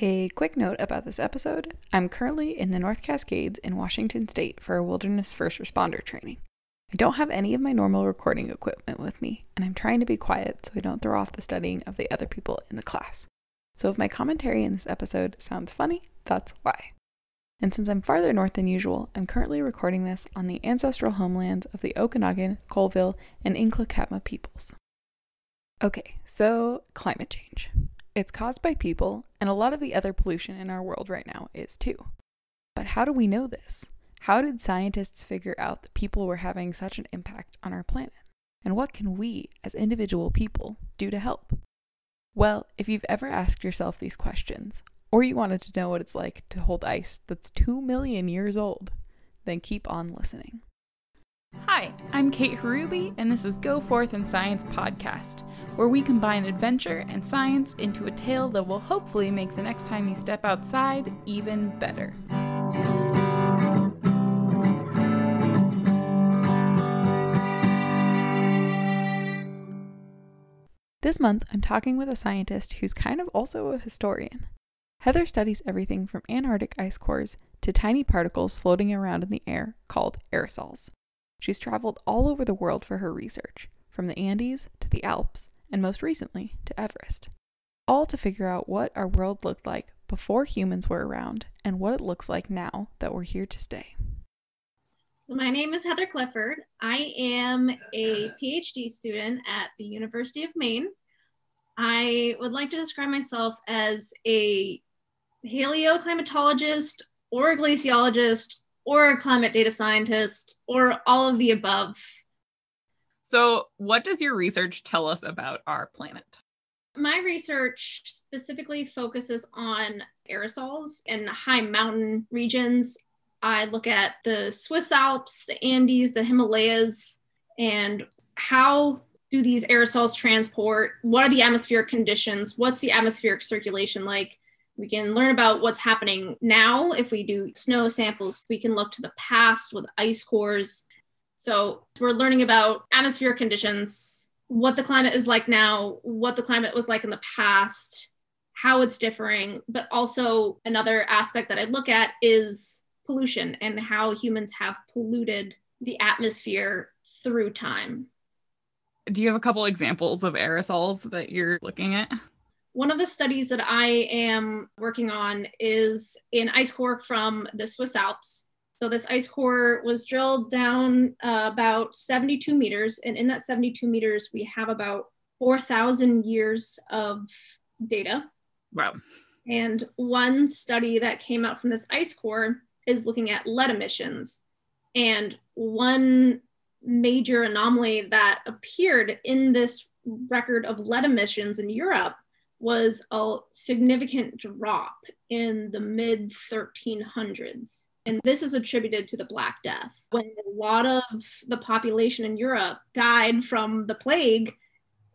A quick note about this episode I'm currently in the North Cascades in Washington State for a wilderness first responder training. I don't have any of my normal recording equipment with me, and I'm trying to be quiet so I don't throw off the studying of the other people in the class. So if my commentary in this episode sounds funny, that's why. And since I'm farther north than usual, I'm currently recording this on the ancestral homelands of the Okanagan, Colville, and Inklakatma peoples. Okay, so climate change. It's caused by people, and a lot of the other pollution in our world right now is too. But how do we know this? How did scientists figure out that people were having such an impact on our planet? And what can we, as individual people, do to help? Well, if you've ever asked yourself these questions, or you wanted to know what it's like to hold ice that's 2 million years old, then keep on listening. Hi, I'm Kate Harubi, and this is Go Forth in Science podcast, where we combine adventure and science into a tale that will hopefully make the next time you step outside even better. This month, I'm talking with a scientist who's kind of also a historian. Heather studies everything from Antarctic ice cores to tiny particles floating around in the air called aerosols. She's traveled all over the world for her research, from the Andes to the Alps, and most recently to Everest, all to figure out what our world looked like before humans were around and what it looks like now that we're here to stay. So, my name is Heather Clifford. I am a PhD student at the University of Maine. I would like to describe myself as a paleoclimatologist or glaciologist or a climate data scientist or all of the above. So, what does your research tell us about our planet? My research specifically focuses on aerosols in high mountain regions. I look at the Swiss Alps, the Andes, the Himalayas, and how do these aerosols transport? What are the atmospheric conditions? What's the atmospheric circulation like? We can learn about what's happening now if we do snow samples. We can look to the past with ice cores. So we're learning about atmospheric conditions, what the climate is like now, what the climate was like in the past, how it's differing. But also, another aspect that I look at is pollution and how humans have polluted the atmosphere through time. Do you have a couple examples of aerosols that you're looking at? One of the studies that I am working on is an ice core from the Swiss Alps. So, this ice core was drilled down uh, about 72 meters, and in that 72 meters, we have about 4,000 years of data. Wow. And one study that came out from this ice core is looking at lead emissions. And one major anomaly that appeared in this record of lead emissions in Europe was a significant drop in the mid 1300s. And this is attributed to the Black Death. When a lot of the population in Europe died from the plague,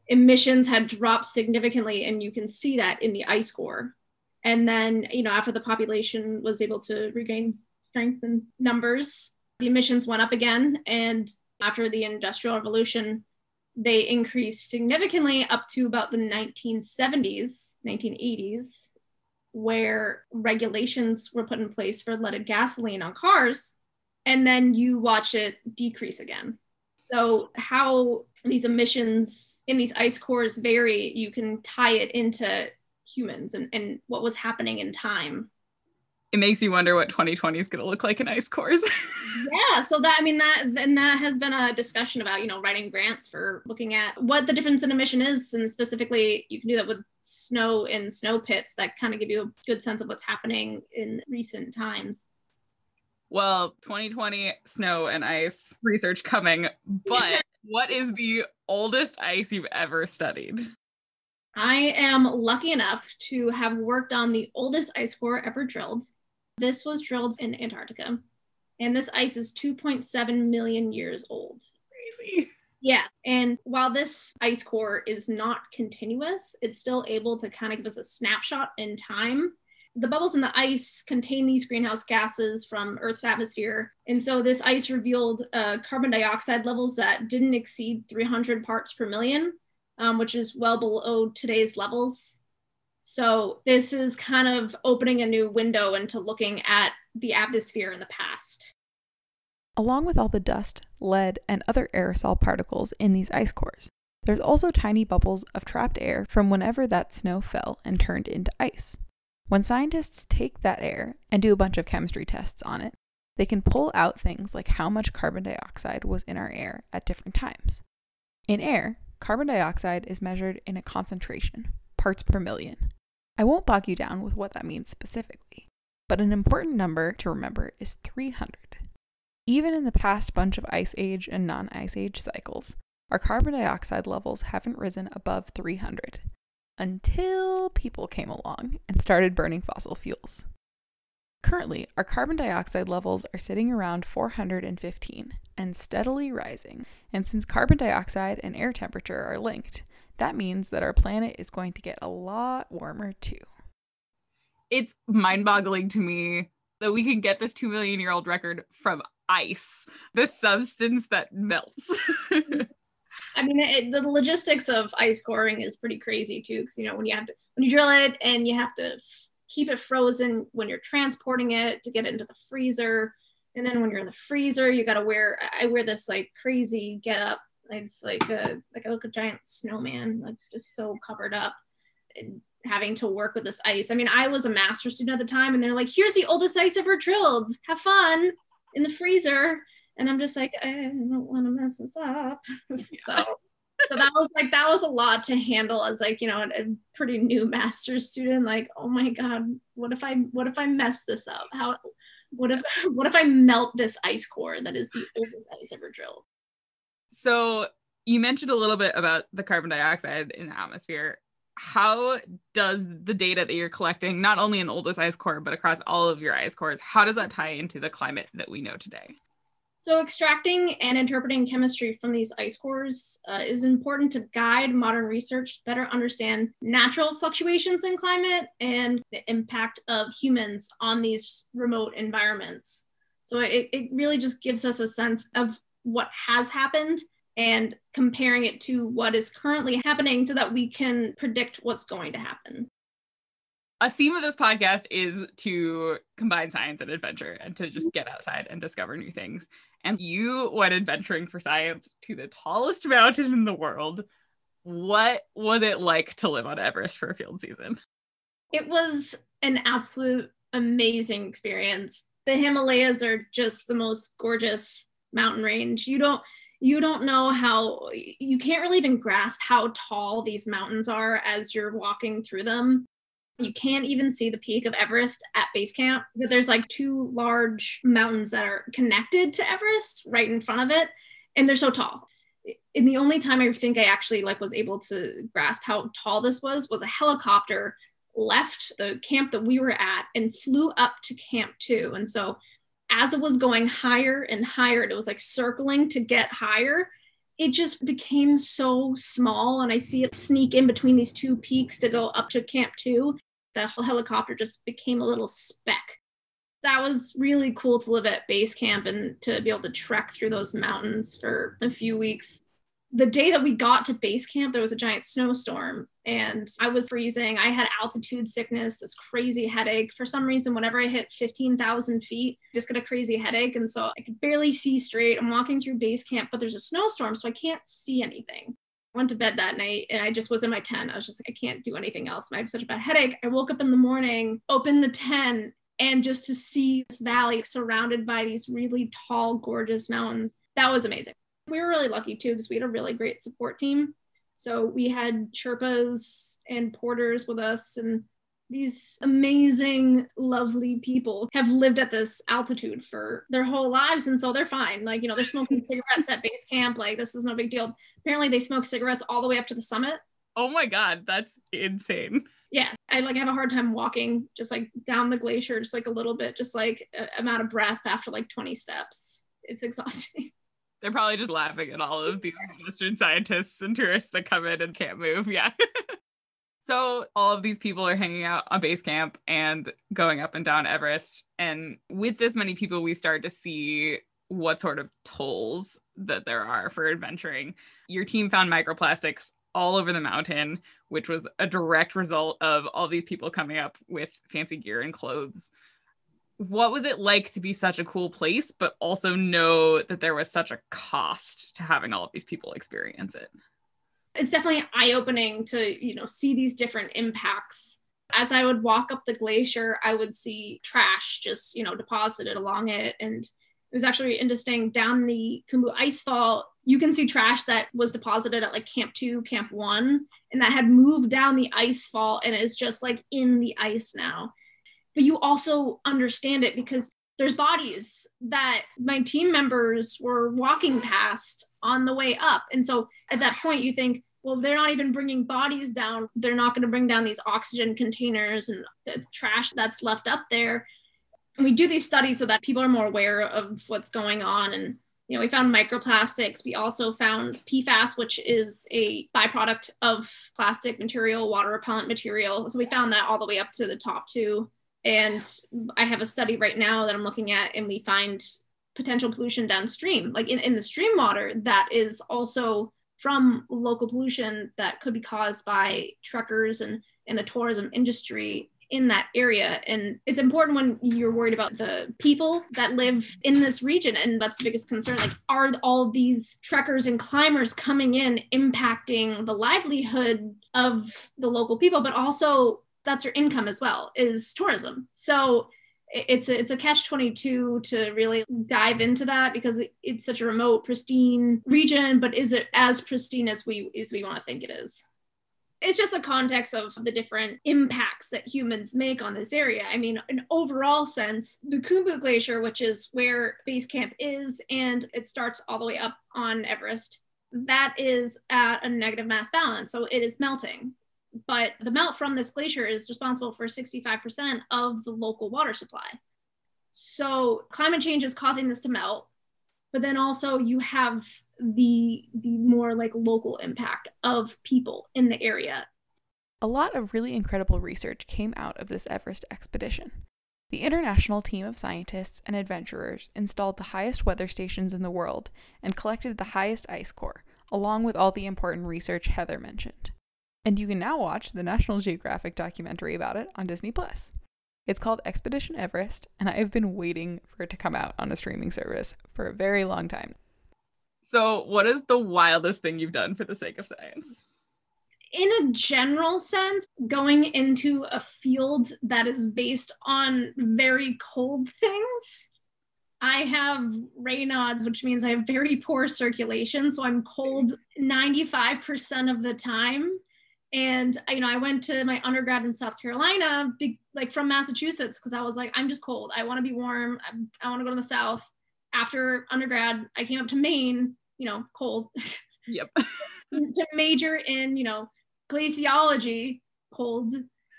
emissions had dropped significantly. And you can see that in the ice core. And then, you know, after the population was able to regain strength and numbers, the emissions went up again. And after the Industrial Revolution, they increased significantly up to about the 1970s, 1980s, where regulations were put in place for leaded gasoline on cars. And then you watch it decrease again. So, how these emissions in these ice cores vary, you can tie it into humans and, and what was happening in time it makes you wonder what 2020 is going to look like in ice cores. yeah, so that I mean that and that has been a discussion about you know writing grants for looking at what the difference in emission is, and specifically you can do that with snow in snow pits that kind of give you a good sense of what's happening in recent times. Well, 2020 snow and ice research coming, but what is the oldest ice you've ever studied? I am lucky enough to have worked on the oldest ice core ever drilled. This was drilled in Antarctica, and this ice is 2.7 million years old. Crazy. Yeah. And while this ice core is not continuous, it's still able to kind of give us a snapshot in time. The bubbles in the ice contain these greenhouse gases from Earth's atmosphere. And so this ice revealed uh, carbon dioxide levels that didn't exceed 300 parts per million, um, which is well below today's levels. So this is kind of opening a new window into looking at the atmosphere in the past. Along with all the dust, lead, and other aerosol particles in these ice cores, there's also tiny bubbles of trapped air from whenever that snow fell and turned into ice. When scientists take that air and do a bunch of chemistry tests on it, they can pull out things like how much carbon dioxide was in our air at different times. In air, carbon dioxide is measured in a concentration, parts per million. I won't bog you down with what that means specifically, but an important number to remember is 300. Even in the past bunch of ice age and non ice age cycles, our carbon dioxide levels haven't risen above 300 until people came along and started burning fossil fuels. Currently, our carbon dioxide levels are sitting around 415 and steadily rising. And since carbon dioxide and air temperature are linked, that means that our planet is going to get a lot warmer too. It's mind boggling to me that we can get this 2 million year old record from ice, the substance that melts. I mean, it, the logistics of ice coring is pretty crazy too, because you know when you have to when you drill it and you have to f- keep it frozen when you're transporting it to get it into the freezer, and then when you're in the freezer, you got to wear. I wear this like crazy get up. It's like a like I look a giant snowman, like just so covered up, and having to work with this ice. I mean, I was a master student at the time, and they're like, "Here's the oldest ice ever drilled. Have fun in the freezer." and I'm just like, I don't want to mess this up. so so that was like that was a lot to handle as like you know a, a, pretty new master's student like oh my god what if i what if i mess this up how what if what if i melt this ice core that is the oldest ice ever drilled so you mentioned a little bit about the carbon dioxide in the atmosphere how does the data that you're collecting not only in the oldest ice core but across all of your ice cores how does that tie into the climate that we know today so, extracting and interpreting chemistry from these ice cores uh, is important to guide modern research to better understand natural fluctuations in climate and the impact of humans on these remote environments. So, it, it really just gives us a sense of what has happened and comparing it to what is currently happening so that we can predict what's going to happen a theme of this podcast is to combine science and adventure and to just get outside and discover new things. And you went adventuring for science to the tallest mountain in the world. What was it like to live on Everest for a field season? It was an absolute amazing experience. The Himalayas are just the most gorgeous mountain range. You don't you don't know how you can't really even grasp how tall these mountains are as you're walking through them you can't even see the peak of Everest at base camp. There's like two large mountains that are connected to Everest right in front of it, and they're so tall. And the only time I think I actually like was able to grasp how tall this was was a helicopter left the camp that we were at and flew up to camp two. And so as it was going higher and higher, it was like circling to get higher it just became so small. And i see it sneak in between these two peaks to go up to camp two. The helicopter just became a little speck. That was really cool to live at base camp and to be able to trek through those mountains for a few weeks the day that we got to base camp, there was a giant snowstorm and I was freezing. I had altitude sickness, this crazy headache. For some reason, whenever I hit 15,000 feet, I just get a crazy headache. And so I could barely see straight. I'm walking through base camp, but there's a snowstorm, so I can't see anything. I went to bed that night and I just was in my tent. I was just like, I can't do anything else. I have such a bad headache. I woke up in the morning, opened the tent, and just to see this valley surrounded by these really tall, gorgeous mountains, that was amazing we were really lucky too because we had a really great support team. So we had Sherpas and porters with us, and these amazing, lovely people have lived at this altitude for their whole lives. And so they're fine. Like, you know, they're smoking cigarettes at base camp. Like, this is no big deal. Apparently, they smoke cigarettes all the way up to the summit. Oh my God, that's insane. Yeah, I like have a hard time walking just like down the glacier, just like a little bit, just like I'm out of breath after like 20 steps. It's exhausting. They're probably just laughing at all of these Western scientists and tourists that come in and can't move. Yeah. so all of these people are hanging out on base camp and going up and down Everest. And with this many people, we start to see what sort of tolls that there are for adventuring. Your team found microplastics all over the mountain, which was a direct result of all these people coming up with fancy gear and clothes. What was it like to be such a cool place, but also know that there was such a cost to having all of these people experience it? It's definitely eye opening to, you know, see these different impacts as I would walk up the glacier, I would see trash just, you know, deposited along it. And it was actually interesting down the Khumbu icefall, you can see trash that was deposited at like Camp Two, Camp One, and that had moved down the icefall and is just like in the ice now. But you also understand it because there's bodies that my team members were walking past on the way up. And so at that point, you think, well, they're not even bringing bodies down. They're not going to bring down these oxygen containers and the trash that's left up there. And we do these studies so that people are more aware of what's going on. And, you know, we found microplastics. We also found PFAS, which is a byproduct of plastic material, water repellent material. So we found that all the way up to the top two. And I have a study right now that I'm looking at, and we find potential pollution downstream, like in, in the stream water, that is also from local pollution that could be caused by truckers and, and the tourism industry in that area. And it's important when you're worried about the people that live in this region. And that's the biggest concern. Like, are all these trekkers and climbers coming in impacting the livelihood of the local people, but also that's your income as well, is tourism. So it's a, it's a catch 22 to really dive into that because it's such a remote pristine region but is it as pristine as we as we want to think it is it's just a context of the different impacts that humans make on this area. I mean, an overall sense, the Khumbu Glacier, which is where base camp is, and it starts all the way up on Everest, that is at a negative mass balance. So it is melting but the melt from this glacier is responsible for 65% of the local water supply. So climate change is causing this to melt, but then also you have the the more like local impact of people in the area. A lot of really incredible research came out of this Everest expedition. The international team of scientists and adventurers installed the highest weather stations in the world and collected the highest ice core, along with all the important research Heather mentioned and you can now watch the National Geographic documentary about it on Disney Plus. It's called Expedition Everest, and I've been waiting for it to come out on a streaming service for a very long time. So, what is the wildest thing you've done for the sake of science? In a general sense, going into a field that is based on very cold things. I have Raynaud's, which means I have very poor circulation. So I'm cold 95% of the time and you know i went to my undergrad in south carolina like from massachusetts because i was like i'm just cold. I want to be warm. I, I want to go to the south. After undergrad i came up to maine you know cold. Yep. To major in you know glaciology cold.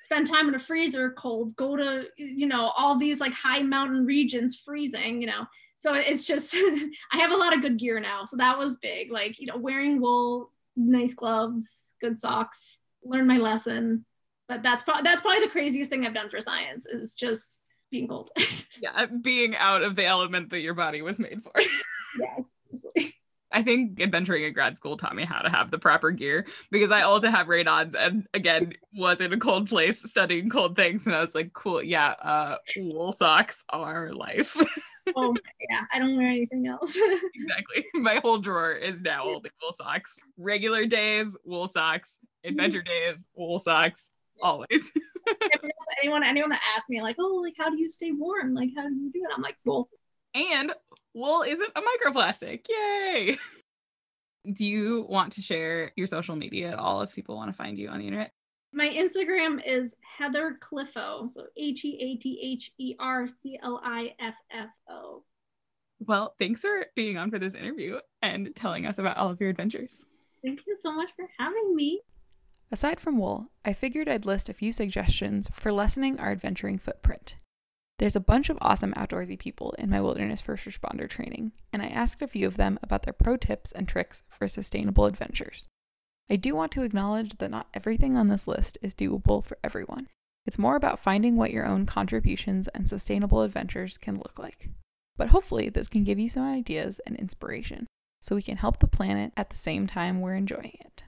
Spend time in a freezer cold. Go to you know all these like high mountain regions freezing you know. So it's just i have a lot of good gear now. So that was big like you know wearing wool nice gloves good socks learn my lesson. But that's probably that's probably the craziest thing I've done for science is just being cold. yeah, being out of the element that your body was made for. yes. Seriously. I think adventuring in grad school taught me how to have the proper gear because I also have Raynaud's and again was in a cold place studying cold things and I was like, cool, yeah, uh, wool socks are life. oh yeah, I don't wear anything else. exactly. My whole drawer is now only wool socks. Regular days, wool socks. Adventure days, wool socks, always. anyone anyone that asks me like, oh, like how do you stay warm? Like how do you do it? I'm like, wool. And wool isn't a microplastic. Yay. Do you want to share your social media at all if people want to find you on the internet? My Instagram is Heather Cliffo. So H E A T H E R C L I F F O. Well, thanks for being on for this interview and telling us about all of your adventures. Thank you so much for having me. Aside from wool, I figured I'd list a few suggestions for lessening our adventuring footprint. There's a bunch of awesome outdoorsy people in my wilderness first responder training, and I asked a few of them about their pro tips and tricks for sustainable adventures. I do want to acknowledge that not everything on this list is doable for everyone. It's more about finding what your own contributions and sustainable adventures can look like. But hopefully, this can give you some ideas and inspiration so we can help the planet at the same time we're enjoying it.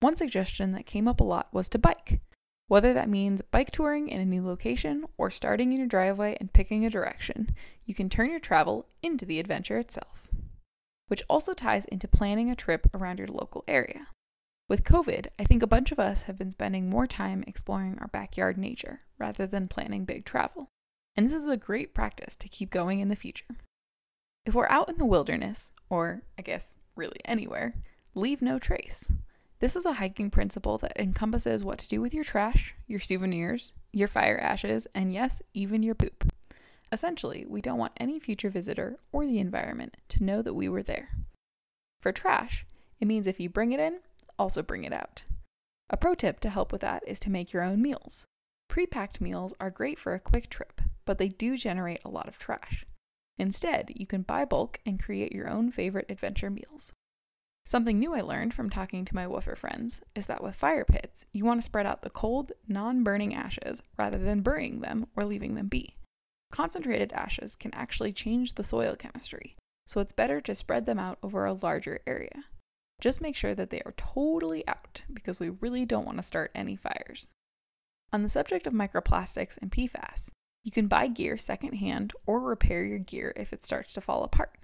One suggestion that came up a lot was to bike. Whether that means bike touring in a new location or starting in your driveway and picking a direction, you can turn your travel into the adventure itself. Which also ties into planning a trip around your local area. With COVID, I think a bunch of us have been spending more time exploring our backyard nature rather than planning big travel. And this is a great practice to keep going in the future. If we're out in the wilderness, or I guess really anywhere, leave no trace. This is a hiking principle that encompasses what to do with your trash, your souvenirs, your fire ashes, and yes, even your poop. Essentially, we don't want any future visitor or the environment to know that we were there. For trash, it means if you bring it in, also bring it out. A pro tip to help with that is to make your own meals. Pre packed meals are great for a quick trip, but they do generate a lot of trash. Instead, you can buy bulk and create your own favorite adventure meals. Something new I learned from talking to my woofer friends is that with fire pits, you want to spread out the cold, non burning ashes rather than burying them or leaving them be. Concentrated ashes can actually change the soil chemistry, so it's better to spread them out over a larger area. Just make sure that they are totally out because we really don't want to start any fires. On the subject of microplastics and PFAS, you can buy gear secondhand or repair your gear if it starts to fall apart.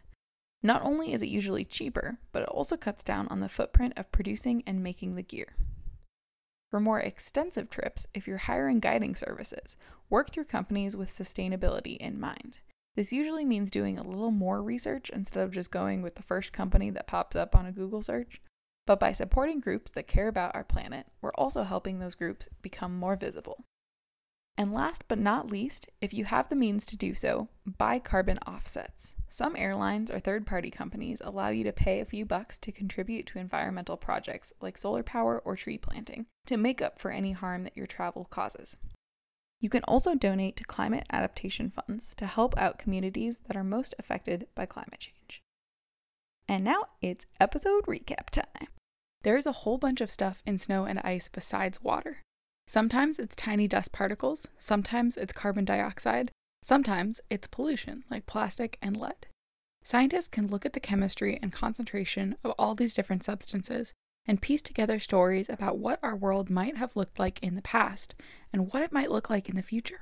Not only is it usually cheaper, but it also cuts down on the footprint of producing and making the gear. For more extensive trips, if you're hiring guiding services, work through companies with sustainability in mind. This usually means doing a little more research instead of just going with the first company that pops up on a Google search. But by supporting groups that care about our planet, we're also helping those groups become more visible. And last but not least, if you have the means to do so, buy carbon offsets. Some airlines or third party companies allow you to pay a few bucks to contribute to environmental projects like solar power or tree planting to make up for any harm that your travel causes. You can also donate to climate adaptation funds to help out communities that are most affected by climate change. And now it's episode recap time. There is a whole bunch of stuff in snow and ice besides water. Sometimes it's tiny dust particles, sometimes it's carbon dioxide, sometimes it's pollution like plastic and lead. Scientists can look at the chemistry and concentration of all these different substances and piece together stories about what our world might have looked like in the past and what it might look like in the future.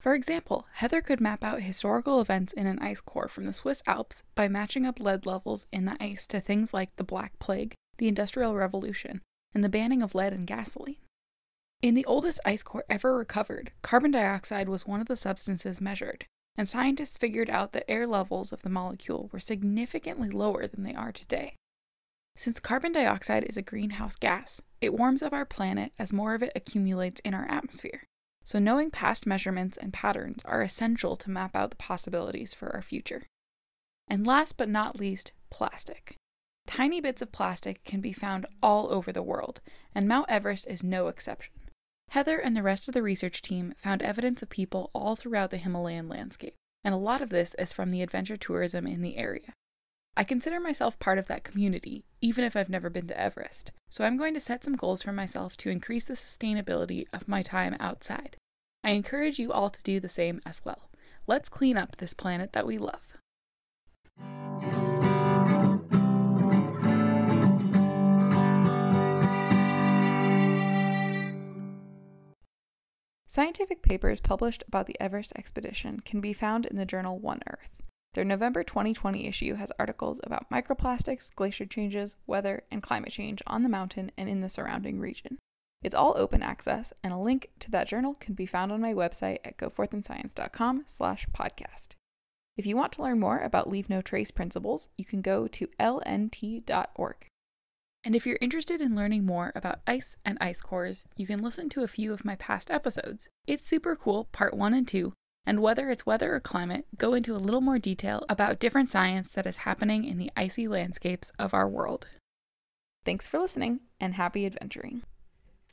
For example, Heather could map out historical events in an ice core from the Swiss Alps by matching up lead levels in the ice to things like the Black Plague, the Industrial Revolution, and the banning of lead and gasoline. In the oldest ice core ever recovered, carbon dioxide was one of the substances measured, and scientists figured out that air levels of the molecule were significantly lower than they are today. Since carbon dioxide is a greenhouse gas, it warms up our planet as more of it accumulates in our atmosphere. So, knowing past measurements and patterns are essential to map out the possibilities for our future. And last but not least, plastic. Tiny bits of plastic can be found all over the world, and Mount Everest is no exception. Heather and the rest of the research team found evidence of people all throughout the Himalayan landscape, and a lot of this is from the adventure tourism in the area. I consider myself part of that community, even if I've never been to Everest, so I'm going to set some goals for myself to increase the sustainability of my time outside. I encourage you all to do the same as well. Let's clean up this planet that we love. Scientific papers published about the Everest expedition can be found in the journal One Earth. Their November 2020 issue has articles about microplastics, glacier changes, weather, and climate change on the mountain and in the surrounding region. It's all open access, and a link to that journal can be found on my website at goforthinscience.com slash podcast. If you want to learn more about Leave No Trace principles, you can go to lnt.org. And if you're interested in learning more about ice and ice cores, you can listen to a few of my past episodes. It's super cool, part 1 and 2, and whether it's weather or climate, go into a little more detail about different science that is happening in the icy landscapes of our world. Thanks for listening, and happy adventuring.